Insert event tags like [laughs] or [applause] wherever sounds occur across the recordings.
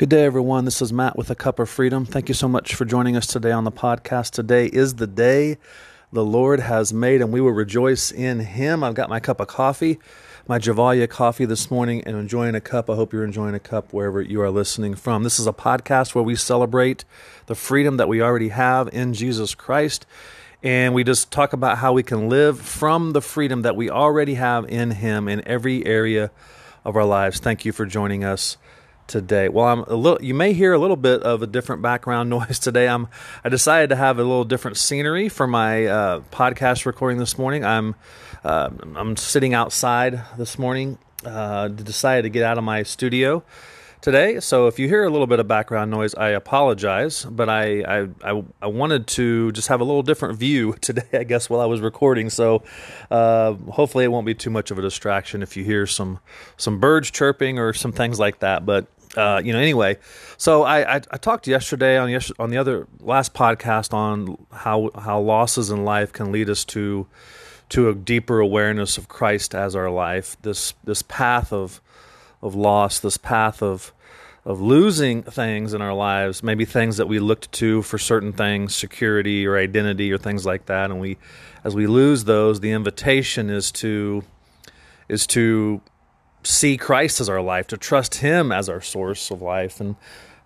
Good day, everyone. This is Matt with A Cup of Freedom. Thank you so much for joining us today on the podcast. Today is the day the Lord has made, and we will rejoice in Him. I've got my cup of coffee, my Gevalia coffee this morning, and enjoying a cup. I hope you're enjoying a cup wherever you are listening from. This is a podcast where we celebrate the freedom that we already have in Jesus Christ. And we just talk about how we can live from the freedom that we already have in Him in every area of our lives. Thank you for joining us today. Well, I'm a little. You may hear a little bit of a different background [laughs] noise today. I'm. I decided to have a little different scenery for my uh, podcast recording this morning. I'm. Uh, I'm sitting outside this morning. Uh, decided to get out of my studio today. So if you hear a little bit of background noise, I apologize. But I, I, I, I, wanted to just have a little different view [laughs] today, I guess, while I was recording. So uh, hopefully it won't be too much of a distraction if you hear some some birds chirping or some things like that. But uh, you know, anyway, so I, I, I talked yesterday on yes, on the other last podcast on how how losses in life can lead us to to a deeper awareness of Christ as our life. This this path of of loss, this path of of losing things in our lives, maybe things that we looked to for certain things, security or identity or things like that, and we as we lose those, the invitation is to is to see Christ as our life, to trust Him as our source of life. And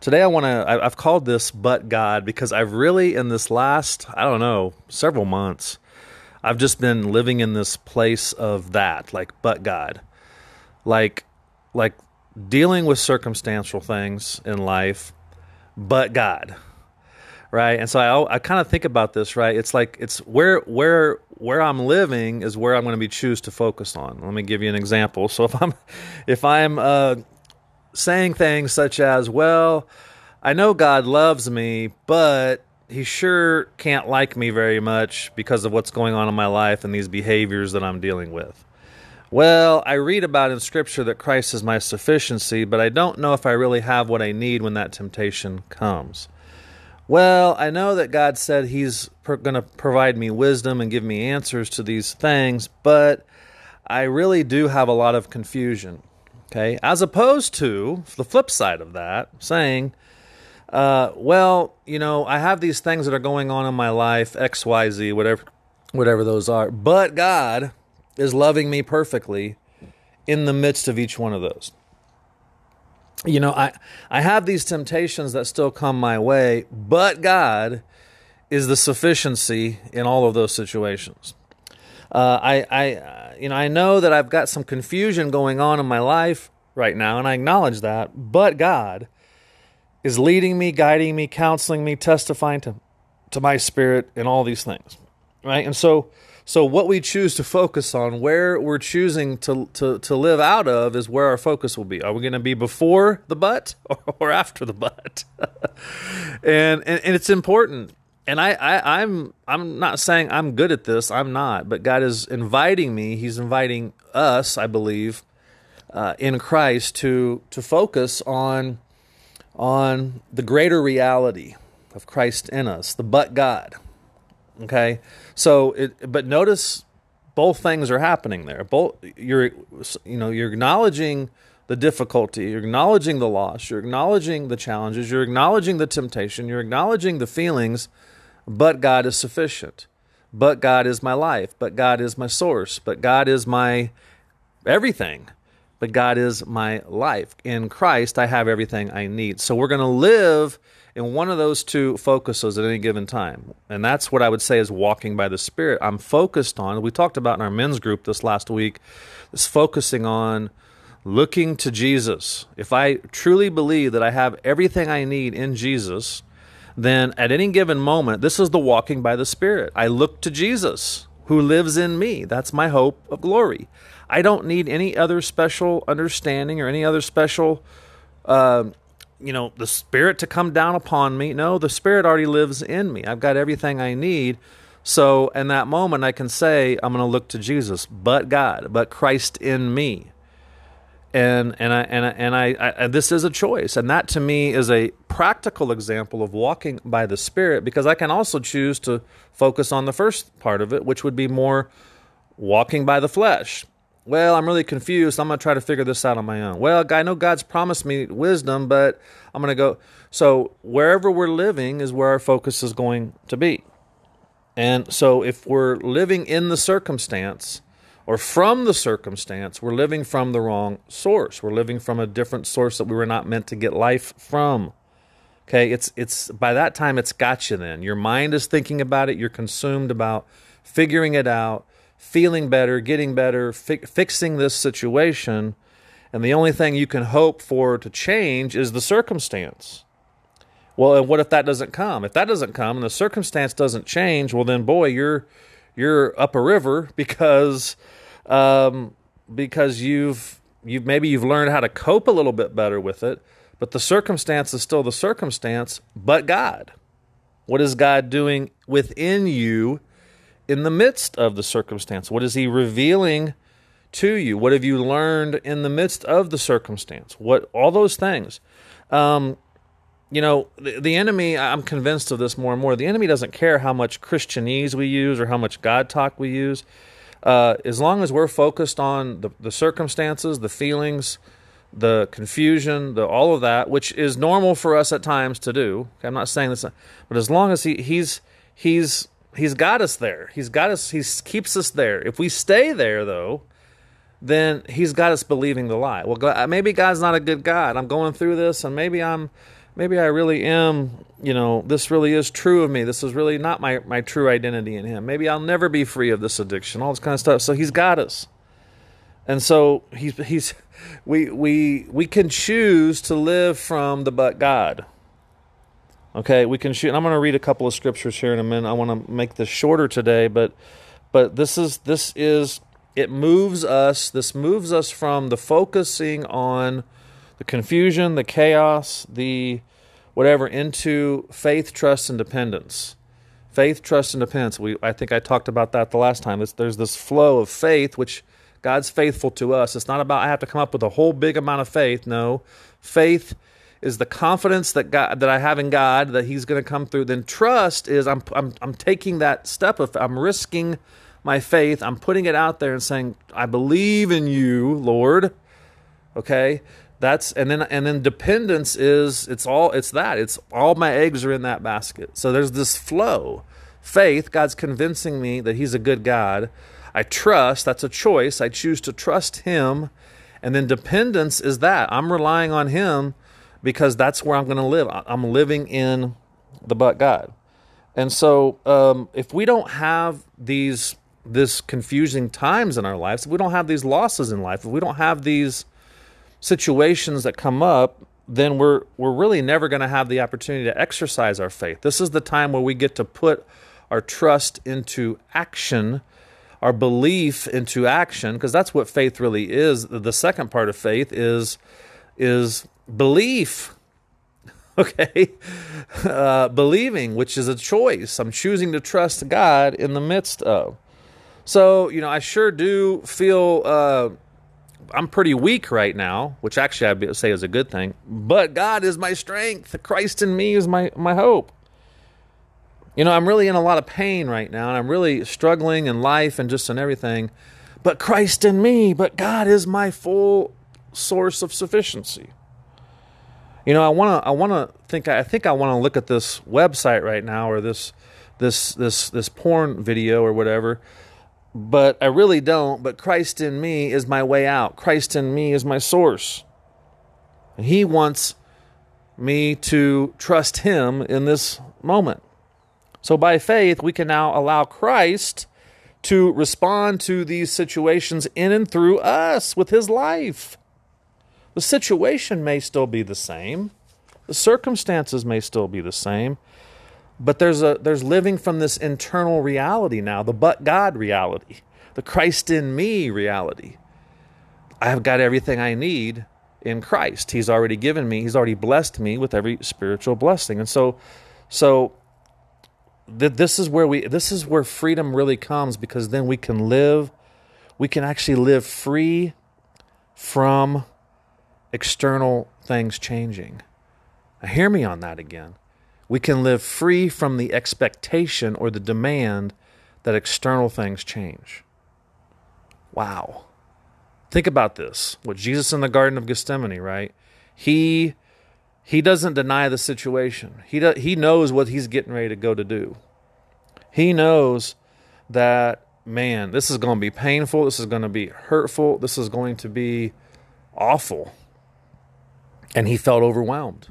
today I want to, I've called this But God because I've really, in this last, I don't know, several months, I've just been living in this place of that, like, but God. Like, like dealing with circumstantial things in life, but God right? And so I, I kind of think about this, right? It's like it's where where where I'm living is where I'm going to be choose to focus on. Let me give you an example. So [laughs] if I'm if I'm uh, saying things such as, "Well, I know God loves me, but He sure can't like me very much because of what's going on in my life and these behaviors that I'm dealing with." Well, I read about in Scripture that Christ is my sufficiency, but I don't know if I really have what I need when that temptation comes. Well, I know that God said He's per- going to provide me wisdom and give me answers to these things, but I really do have a lot of confusion. Okay, as opposed to the flip side of that, saying, uh, well, you know, I have these things that are going on in my life, X, Y, Z, whatever, whatever those are, but God is loving me perfectly in the midst of each one of those you know, I I have these temptations that still come my way, but God is the sufficiency in all of those situations. Uh, I I you know I know that I've got some confusion going on in my life right now, and I acknowledge that. But God is leading me, guiding me, counseling me, testifying to to my spirit in all these things, right? And so so what we choose to focus on, where we're choosing to to to live out of, is where our focus will be. Are we going to be before the butt [laughs] or, after the butt? [laughs] and, and and it's important. And I, I I'm I'm not saying I'm good at this. I'm not. But God is inviting me. He's inviting us, I believe, uh, in Christ to to focus on on the greater reality of Christ in us, the but God Okay, so it, but notice both things are happening there. Both you're, you know, you're acknowledging the difficulty, you're acknowledging the loss, you're acknowledging the challenges, you're acknowledging the temptation, you're acknowledging the feelings, but God is sufficient. But God is my life, but God is my source, but God is my everything. But God is my life. In Christ, I have everything I need. So we're going to live in one of those two focuses at any given time. And that's what I would say is walking by the Spirit. I'm focused on, we talked about in our men's group this last week, is focusing on looking to Jesus. If I truly believe that I have everything I need in Jesus, then at any given moment, this is the walking by the Spirit. I look to Jesus who lives in me. That's my hope of glory. I don't need any other special understanding or any other special uh, you know, the Spirit to come down upon me. No, the Spirit already lives in me. I've got everything I need. So, in that moment, I can say, I'm going to look to Jesus, but God, but Christ in me. And and I and I, and I, I and this is a choice, and that to me is a practical example of walking by the Spirit, because I can also choose to focus on the first part of it, which would be more walking by the flesh well, I'm really confused. I'm going to try to figure this out on my own. Well, I know God's promised me wisdom, but I'm going to go. So, wherever we're living is where our focus is going to be. And so, if we're living in the circumstance or from the circumstance, we're living from the wrong source. We're living from a different source that we were not meant to get life from. Okay, it's it's by that time it's got you then. Your mind is thinking about it, you're consumed about figuring it out feeling better, getting better, fi- fixing this situation. And the only thing you can hope for to change is the circumstance. Well, and what if that doesn't come? If that doesn't come and the circumstance doesn't change, well, then boy, you're you're up a river [laughs] because um, because you've you've maybe you've learned how to cope a little bit better with it, but the circumstance is still the circumstance. But God, what is God doing within you in the midst of the circumstance? What is He revealing to you? What have you learned in the midst of the circumstance? What all those things. Um, you know, the, the enemy, I'm convinced of this more and more. The enemy doesn't care how much Christianese we use or how much God talk we use. Uh, as long as we're focused on the, the circumstances, the feelings, the confusion, the all of that, which is normal for us at times to do. I'm not saying this, but as long as he, he's he's he's got us there. He's got us. He keeps us there. If we stay there, though, then he's got us believing the lie. Well, maybe God's not a good God. I'm going through this, and maybe I'm, maybe I really am. You know, this really is true of me. This is really not my my true identity in Him. Maybe I'll never be free of this addiction. All this kind of stuff. So He's got us, and so He's He's [laughs] we we we can choose to live from the but God. Okay, we can shoot. And I'm going to read a couple of scriptures here in a minute. I want to make this shorter today, but but this is this is it moves us. This moves us from the focusing on the confusion, the chaos, the whatever into faith, trust, and dependence. Faith, trust, and dependence. We I think I talked about that the last time. It's, there's this flow of faith, which God's faithful to us. It's not about I have to come up with a whole big amount of faith. No, faith is the confidence that God that I have in God that He's going to come through. Then trust is I'm I'm I'm taking that step of I'm risking my faith. I'm putting it out there and saying I believe in you, Lord. Okay, that's and then and then dependence is it's all it's that it's all my eggs are in that basket. So there's this flow. Faith, God's convincing me that He's a good God. I trust, that's a choice. I choose to trust Him. And then dependence is that I'm relying on Him because that's where I'm going to live. I'm living in the but God. And so, um, if we don't have these this confusing times in our lives, if we don't have these losses in life, if we don't have these situations that come up, then we're we're really never going to have the opportunity to exercise our faith. This is the time where we get to put our trust into action, our belief into action, because that's what faith really is. The second part of faith is is belief. [laughs] Okay? Uh, believing, which is a choice. I'm choosing to trust God in the midst of. So, you know, I sure do feel uh, I'm pretty weak right now, which actually I'd say is a good thing. But God is my strength. Christ in me is my, my hope. You know, I'm really in a lot of pain right now, and I'm really struggling in life and just in everything. But Christ in me, but God is my full source of sufficiency. You know, I want to I want to think I think I want to look at this website right now or this this this this porn video or whatever. But I really don't, but Christ in me is my way out. Christ in me is my source. And he wants me to trust him in this moment. So by faith, we can now allow Christ to respond to these situations in and through us with his life. The situation may still be the same, the circumstances may still be the same, but there's a there's living from this internal reality now, the but God reality, the Christ in me reality. I have got everything I need in Christ. He's already given me, he's already blessed me with every spiritual blessing. And so so th- this is where we this is where freedom really comes because then we can live we can actually live free from external things changing. Now, hear me on that again. We can live free from the expectation or the demand that external things change. Wow. Think about this. What Jesus in the Garden of Gethsemane, right? He he doesn't deny the situation. He do, he knows what he's getting ready to go to do. He knows that man, this is going to be painful, this is going to be hurtful, this is going to be awful. And he felt overwhelmed.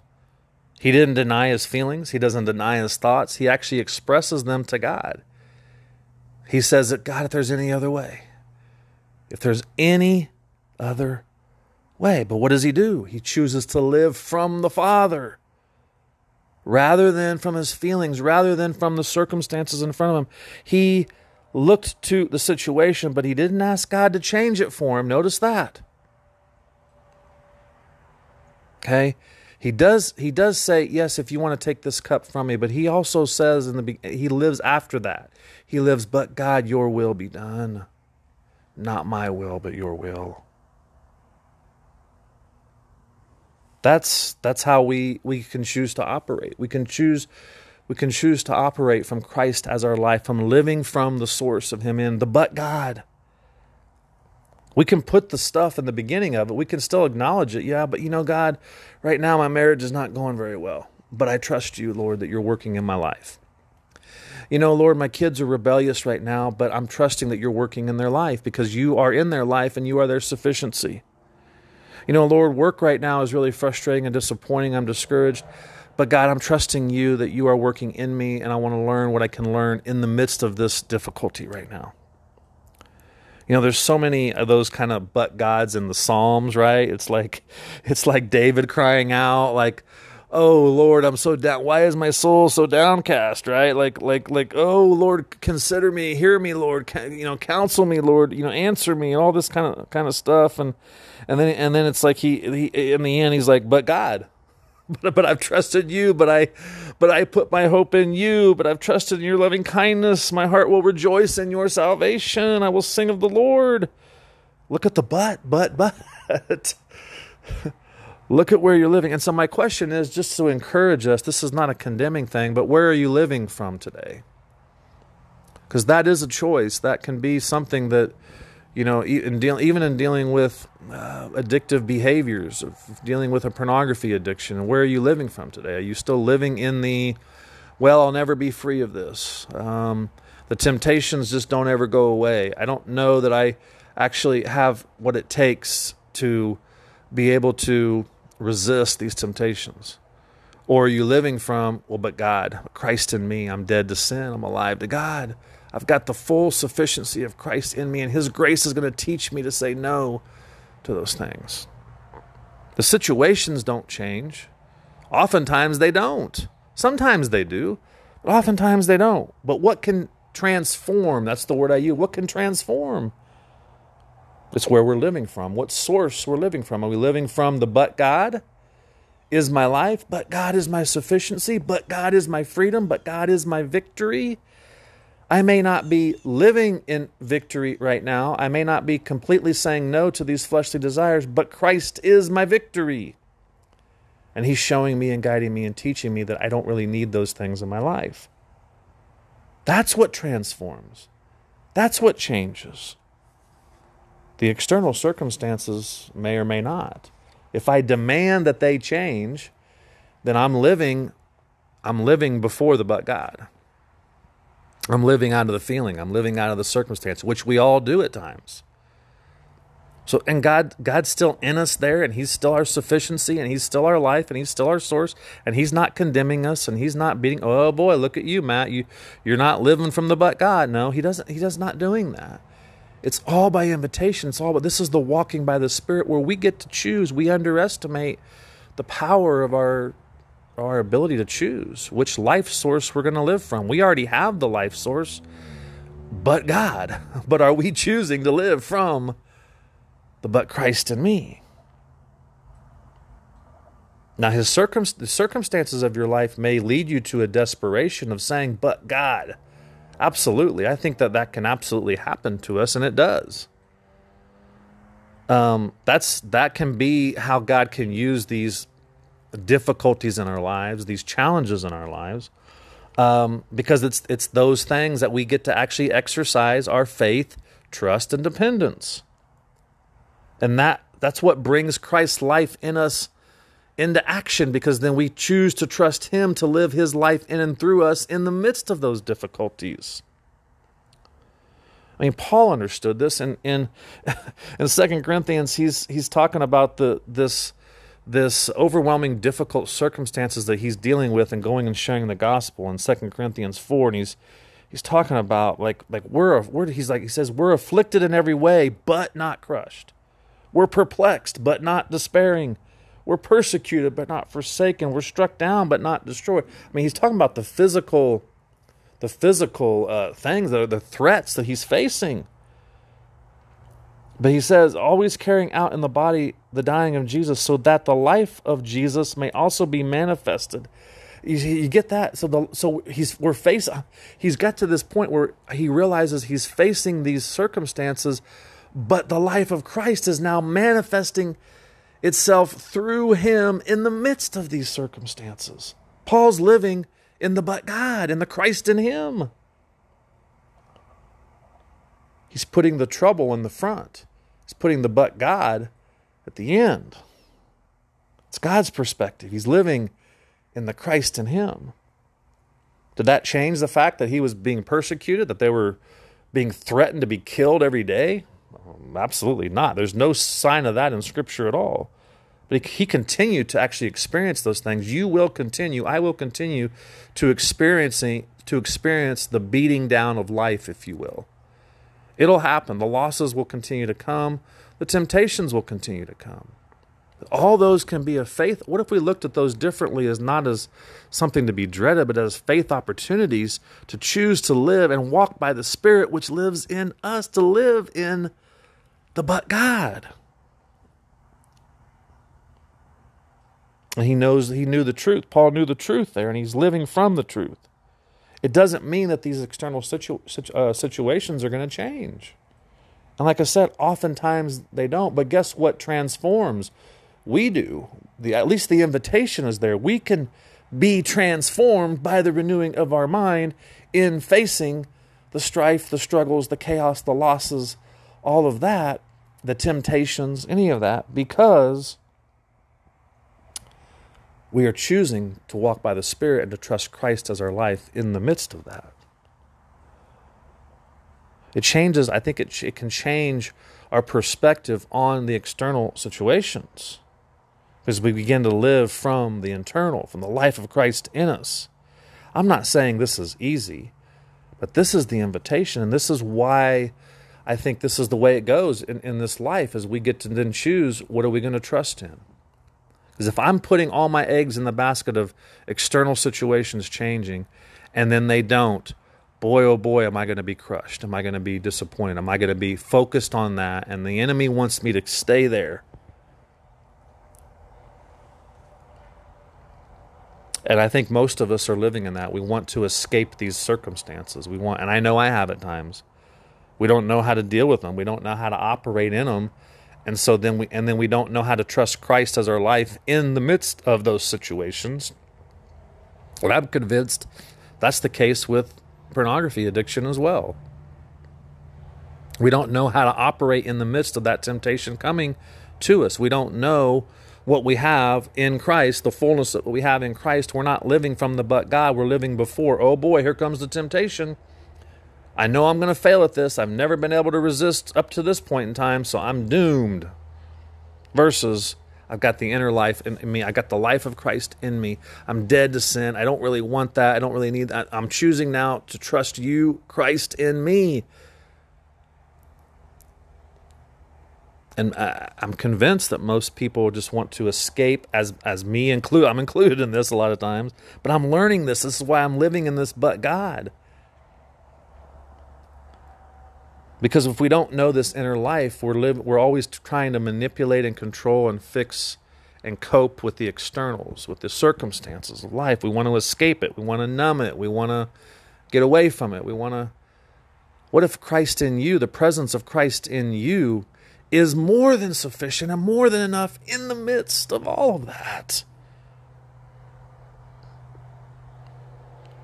He didn't deny his feelings, he doesn't deny his thoughts. He actually expresses them to God. He says that God, if there's any other way, if there's any other way. But what does he do? He chooses to live from the Father rather than from his feelings, rather than from the circumstances in front of him. He looked to the situation, but he didn't ask God to change it for him. Notice that. Okay? He does he does say, "Yes, if you want to take this cup from me," but he also says in the he lives after that. He lives, "But God, your will be done. Not my will, but your will." That's that's how we we can choose to operate. We can choose we can choose to operate from Christ as our life, from living from the source of Him in the but God. We can put the stuff in the beginning of it. We can still acknowledge it. Yeah, but you know, God, right now my marriage is not going very well. But I trust you, Lord, that you're working in my life. You know, Lord, my kids are rebellious right now, but I'm trusting that you're working in their life because you are in their life and you are their sufficiency. You know, Lord, work right now is really frustrating and disappointing. I'm discouraged. But God, I'm trusting you that you are working in me, and I want to learn what I can learn in the midst of this difficulty right now. You know, there's so many of those kind of but gods in the Psalms, right? It's like [laughs] it's like David crying out, like, "Oh Lord, I'm so down. Why is my soul so downcast?" Right? Like, like, like, "Oh Lord, consider me, hear me, Lord. You know, counsel me, Lord. You know, answer me, all this kind of kind of stuff." And and then and then it's like he, he in the end he's like, "But God." But, but I've trusted you, but I but I put my hope in you, but I've trusted in your loving kindness. My heart will rejoice in your salvation. I will sing of the Lord. Look at the but, but, but. [laughs] Look at where you're living. And so my question is just to encourage us, this is not a condemning thing, but where are you living from today? Because that is a choice. That can be something that you know, in deal, even in dealing with uh, addictive behaviors, of dealing with a pornography addiction, where are you living from today? Are you still living in the, well, I'll never be free of this? Um, the temptations just don't ever go away. I don't know that I actually have what it takes to be able to resist these temptations. Or are you living from, well, but God, Christ in me, I'm dead to sin, I'm alive to God. I've got the full sufficiency of Christ in me, and His grace is going to teach me to say no to those things. The situations don't change. Oftentimes they don't. Sometimes they do, but oftentimes they don't. But what can transform? That's the word I use. What can transform? It's where we're living from. What source we're living from. Are we living from the but God? Is my life, but God is my sufficiency, but God is my freedom, but God is my victory? I may not be living in victory right now. I may not be completely saying no to these fleshly desires, but Christ is my victory. And He's showing me and guiding me and teaching me that I don't really need those things in my life. That's what transforms. That's what changes. The external circumstances may or may not. If I demand that they change, then I'm living I'm living before the but God. I'm living out of the feeling. I'm living out of the circumstance, which we all do at times. So, and God, God's still in us there, and He's still our sufficiency, and He's still our life, and He's still our source, and He's not condemning us, and He's not beating. Oh boy, look at you, Matt. You, you're not living from the but God. No, He doesn't. He does not doing that. It's all by invitation. It's all. But this is the walking by the Spirit, where we get to choose. We underestimate the power of our our ability to choose which life source we're going to live from. We already have the life source, but God. [laughs] But are we choosing to live from the but Christ in me? Now, his circum- the circumstances of your life may lead you to a desperation of saying, but God. Absolutely. I think that that can absolutely happen to us, and it does. Um, that's that can be how God can use these difficulties in our lives, these challenges in our lives, um, because it's it's those things that we get to actually exercise our faith, trust, and dependence. And that that's what brings Christ's life in us into action because then we choose to trust him to live his life in and through us in the midst of those difficulties. I mean, Paul understood this, and in [laughs] in Second Corinthians, he's he's talking about the this this overwhelming difficult circumstances that he's dealing with and going and sharing the gospel in Second Corinthians four, and he's he's talking about like like we're we're he's like he says we're afflicted in every way, but not crushed. We're perplexed, but not despairing. We're persecuted, but not forsaken. We're struck down, but not destroyed. I mean, he's talking about the physical the physical uh, things, the, the threats that he's facing. But he says, always carrying out in the body the dying of Jesus, so that the life of Jesus may also be manifested. You, you get that? So the so he's we're face he's got to this point where he realizes he's facing these circumstances, but the life of Christ is now manifesting itself through him in the midst of these circumstances. Paul's living in the but God, in the Christ in Him. He's putting the trouble in the front. He's putting the but God at the end. It's God's perspective. He's living in the Christ in Him. Did that change the fact that he was being persecuted, that they were being threatened to be killed every day? Um, absolutely not. There's no sign of that in Scripture at all. But he continued to actually experience those things. You will continue, I will continue to experiencing to experience the beating down of life, if you will. It'll happen. The losses will continue to come. The temptations will continue to come. All those can be a faith. What if we looked at those differently as not as something to be dreaded, but as faith opportunities to choose to live and walk by the Spirit which lives in us, to live in the but God? And he knows he knew the truth. Paul knew the truth there, and he's living from the truth. It doesn't mean that these external situ, situ, uh, situations are going to change. And like I said, oftentimes they don't. But guess what transforms? We do. The, at least the invitation is there. We can be transformed by the renewing of our mind in facing the strife, the struggles, the chaos, the losses, all of that, the temptations, any of that, because we are choosing to walk by the Spirit and to trust Christ as our life in the midst of that. It changes, I think it, it can change our perspective on the external situations because we begin to live from the internal, from the life of Christ in us. I'm not saying this is easy, but this is the invitation, and this is why I think this is the way it goes in, in this life as we get to then choose what are we going to trust in. Because if I'm putting all my eggs in the basket of external situations changing and then they don't, boy, oh boy, am I going to be crushed? Am I going to be disappointed? Am I going to be focused on that? And the enemy wants me to stay there. And I think most of us are living in that. We want to escape these circumstances. We want, and I know I have at times. We don't know how to deal with them. We don't know how to operate in them and so then we and then we don't know how to trust Christ as our life in the midst of those situations. Well, I'm convinced that's the case with pornography addiction as well. We don't know how to operate in the midst of that temptation coming to us. We don't know what we have in Christ, the fullness that we have in Christ. We're not living from the but God, we're living before. Oh boy, here comes the temptation. I know I'm going to fail at this. I've never been able to resist up to this point in time, so I'm doomed. Versus, I've got the inner life in, me. I got the life of Christ in me. I'm dead to sin. I don't really want that. I don't really need that. I'm choosing now to trust you, Christ, in me. And I, I'm convinced that most people just want to escape, as as me include. I'm included in this a lot of times, but I'm learning this. This is why I'm living in this. But God, Because if we don't know this inner life, we're live, we're always trying to manipulate and control and fix and cope with the externals, with the circumstances of life. We want to escape it. We want to numb it. We want to get away from it. We want to. What if Christ in you, the presence of Christ in you, is more than sufficient and more than enough in the midst of all of that?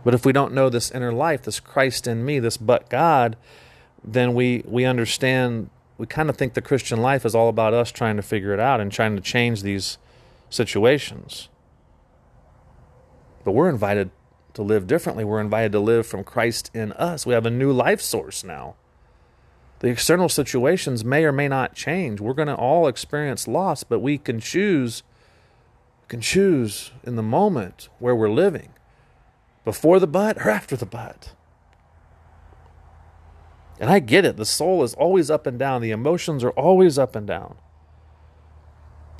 But if we don't know this inner life, this Christ in me, this but God, then we we understand we kind of think the Christian life is all about us trying to figure it out and trying to change these situations. But we're invited to live differently. We're invited to live from Christ in us. We have a new life source now. The external situations may or may not change. We're going to all experience loss, but we can choose can choose in the moment where we're living. Before the but or after the but. And I get it. The soul is always up and down. The emotions are always up and down.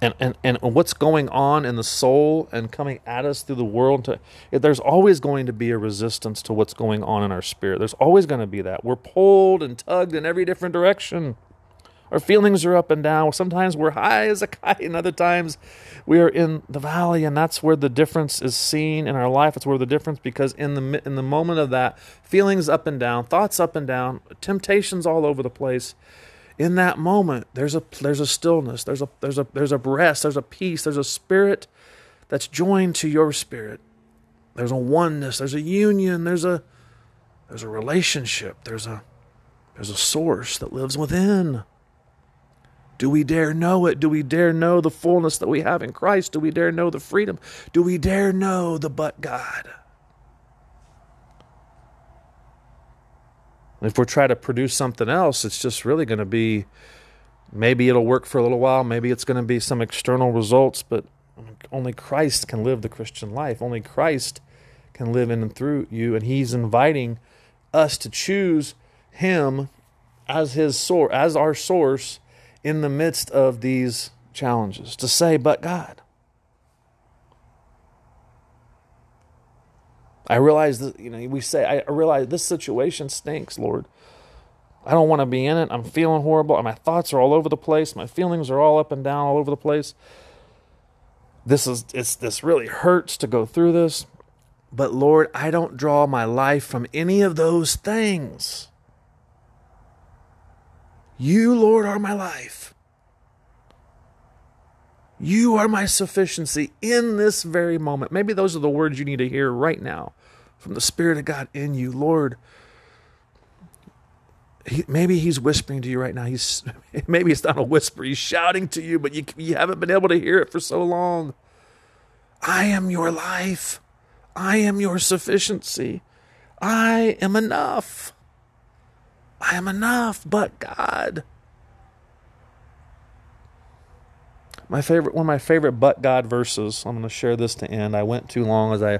And, and, and what's going on in the soul and coming at us through the world, to, there's always going to be a resistance to what's going on in our spirit. There's always going to be that. We're pulled and tugged in every different direction. Our feelings are up and down. Sometimes we're high as a kite, and other times we are in the valley, and that's where the difference is seen in our life. It's where the difference, because in the in the moment of that, feelings up and down, thoughts up and down, temptations all over the place. In that moment, there's a there's a stillness, there's a there's a there's a rest, there's a peace, there's a spirit that's joined to your spirit. There's a oneness, there's a union, there's a there's a relationship, there's a there's a source that lives within. Do we dare know it? Do we dare know the fullness that we have in Christ? Do we dare know the freedom? Do we dare know the but God? If we're trying to produce something else, it's just really going to be maybe it'll work for a little while, maybe it's going to be some external results, but only Christ can live the Christian life. Only Christ can live in and through you, and He's inviting us to choose Him as His source, as our source in the midst of these challenges to say, but God. I realize that, you know, we say, I realize this situation stinks, Lord. I don't want to be in it. I'm feeling horrible. My thoughts are all over the place. My feelings are all up and down all over the place. This is it's this really hurts to go through this. But Lord, I don't draw my life from any of those things. You, Lord, are my life. You are my sufficiency in this very moment. Maybe those are the words you need to hear right now from the Spirit of God in you. Lord, he, maybe he's whispering to you right now. He's [laughs] maybe it's not a whisper. He's shouting to you, but you you haven't been able to hear it for so long. I am your life. I am your sufficiency. I am enough. I am enough, but God. My favorite one of my favorite but God verses. I'm going to share this to end. I went too long as I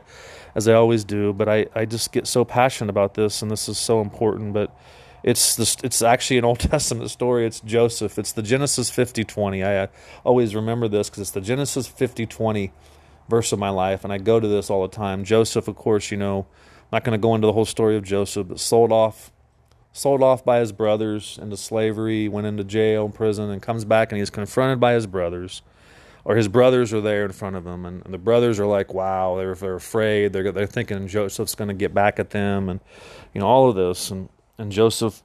as I always do, but I, I just get so passionate about this and this is so important, but it's this, it's actually an [laughs] Old Testament story. It's Joseph. It's the Genesis 50:20. I, I always remember this cuz it's the Genesis 50:20 verse of my life and I go to this all the time. Joseph, of course, you know, I'm not going to go into the whole story of Joseph, but sold off sold off by his brothers into slavery, went into jail, and prison, and comes back and he's confronted by his brothers. Or his brothers are there in front of him, and, and the brothers are like, "Wow!" They're they're afraid. They're they're thinking Joseph's going to get back at them, and you know all of this. And and Joseph,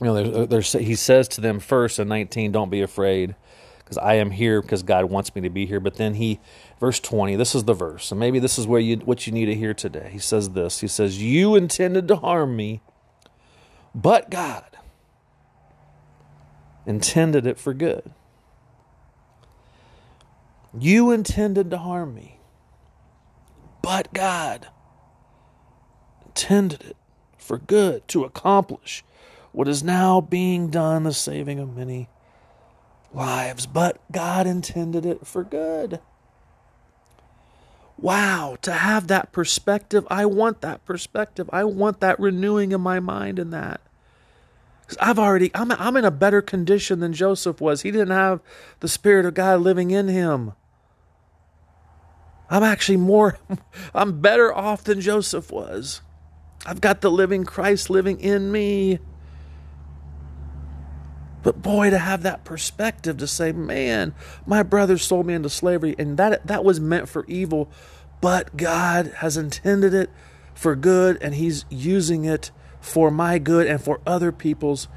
you know, there's, he says to them first in 19, "Don't be afraid, because I am here because God wants me to be here." But then he, verse 20, this is the verse, and maybe this is where you what you need to hear today. He says this. He says, "You intended to harm me." But God intended it for good. You intended to harm me, but God intended it for good to accomplish what is now being done, the saving of many lives. But God intended it for good. Wow, to have that perspective, I want that perspective. I want that renewing in my mind and that. Because I've already, I'm, I'm in a better condition than Joseph was. He didn't have the Spirit of God living in him. I'm actually more, [laughs] I'm better off than Joseph was. I've got the living Christ living in me. But boy, to have that perspective to say, man, my brother sold me into slavery, and that that was meant for evil, but God has intended it for good, and He's using it for my good and for other people's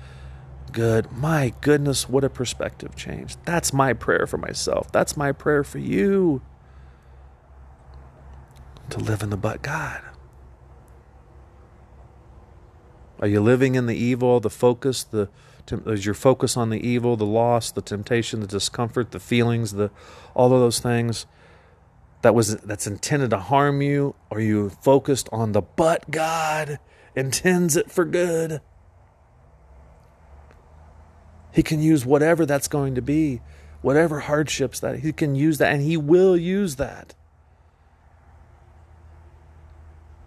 good. My goodness, what a perspective change. That's my prayer for myself. That's my prayer for you. To live in the but God. Are you living in the evil, the focus, the is your focus on the evil, the loss, the temptation, the discomfort, the feelings, the all of those things that was that's intended to harm you? Are you focused on the but God intends it for good? He can use whatever that's going to be, whatever hardships that he can use that, and he will use that.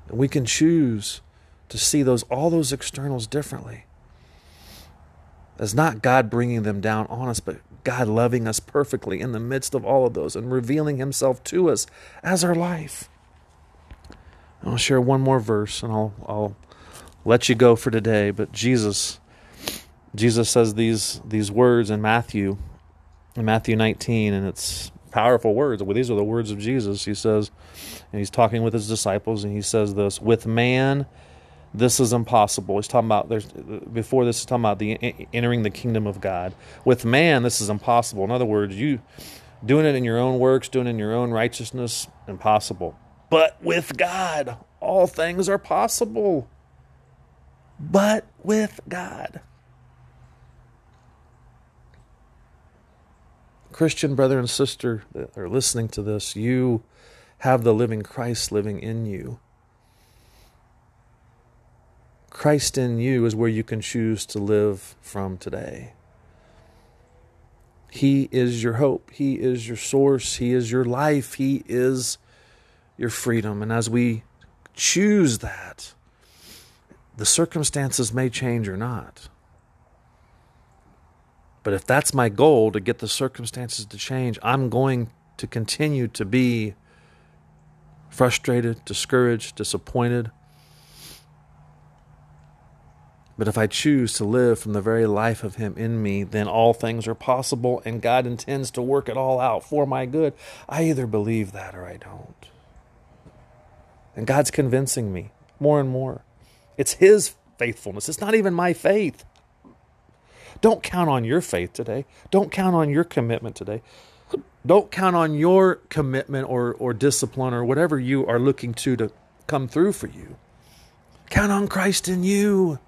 And we can choose to see those all those externals differently. As not God bringing them down on us, but God loving us perfectly in the midst of all of those and revealing Himself to us as our life. I'll share one more verse and I'll I'll let you go for today. But Jesus Jesus says these these words in Matthew, in Matthew 19, and it's powerful words. Well, these are the words of Jesus. He says, and he's talking with his disciples, and he says this: "With man, this is impossible." He's talking about there's before this is talking about the entering the kingdom of God. With man, this is impossible. In other words, you doing it in your own works, doing it in your own righteousness, impossible. But with God, all things are possible. But with God. Christian brother and sister that are listening to this, you have the living Christ living in you. Christ in you is where you can choose to live from today. He is your hope. He is your source. He is your life. He is your freedom. And as we choose that, the circumstances may change or not. But if that's my goal to get the circumstances to change, I'm going to continue to be frustrated, discouraged, disappointed. But if I choose to live from the very life of Him in me, then all things are possible and God intends to work it all out for my good. I either believe that or I don't. And God's convincing me more and more. It's His faithfulness, it's not even my faith. Don't count on your faith today. Don't count on your commitment today. Don't count on your commitment or, or discipline or whatever you are looking to to come through for you. Count on Christ in you.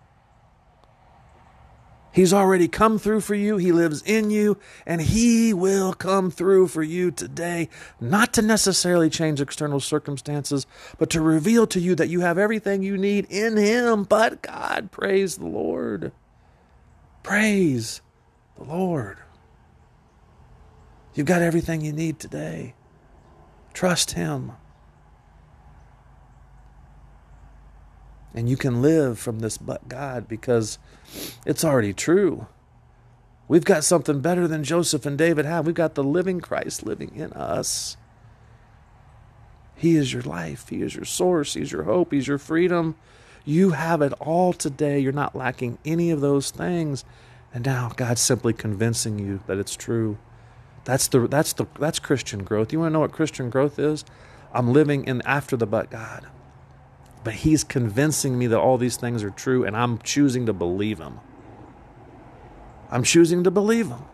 He's already come through for you. He lives in you, and He will come through for you today, not to necessarily change external circumstances, but to reveal to you that you have everything you need in Him. But God, praise the Lord. Praise the Lord. You've got everything you need today. Trust Him. And you can live from this but God because it's already true. We've got something better than Joseph and David have. We've got the living Christ living in us. He is your life. He is your source. He's your hope. He's your freedom. You have it all today. You're not lacking any of those things. And now God's simply convincing you that it's true. That's the that's the that's Christian growth. You want to know what Christian growth is? I'm living in after the but God. But he's convincing me that all these things are true and I'm choosing to believe him. I'm choosing to believe him.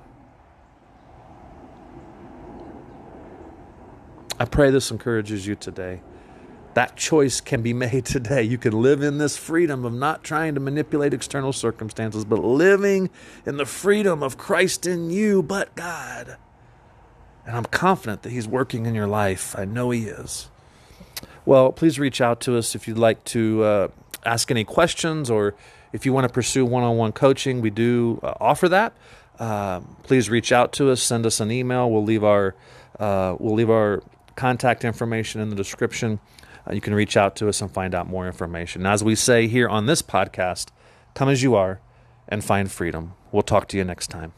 I pray this encourages you today. That choice can be made [laughs] today. You can live in this freedom of not trying to manipulate external circumstances, but living in the freedom of Christ in you, but God. And I'm confident that He's working in your life. I know He is. Well, please reach out to us if you'd like to uh, ask any questions or if you want to pursue one on one coaching. We do uh, offer that. Uh, please reach out to us. Send us an email. We'll leave our uh, we'll leave our contact information in the description uh, you can reach out to us and find out more information. As we say here on this podcast, come as you are and find freedom. We'll talk to you next time.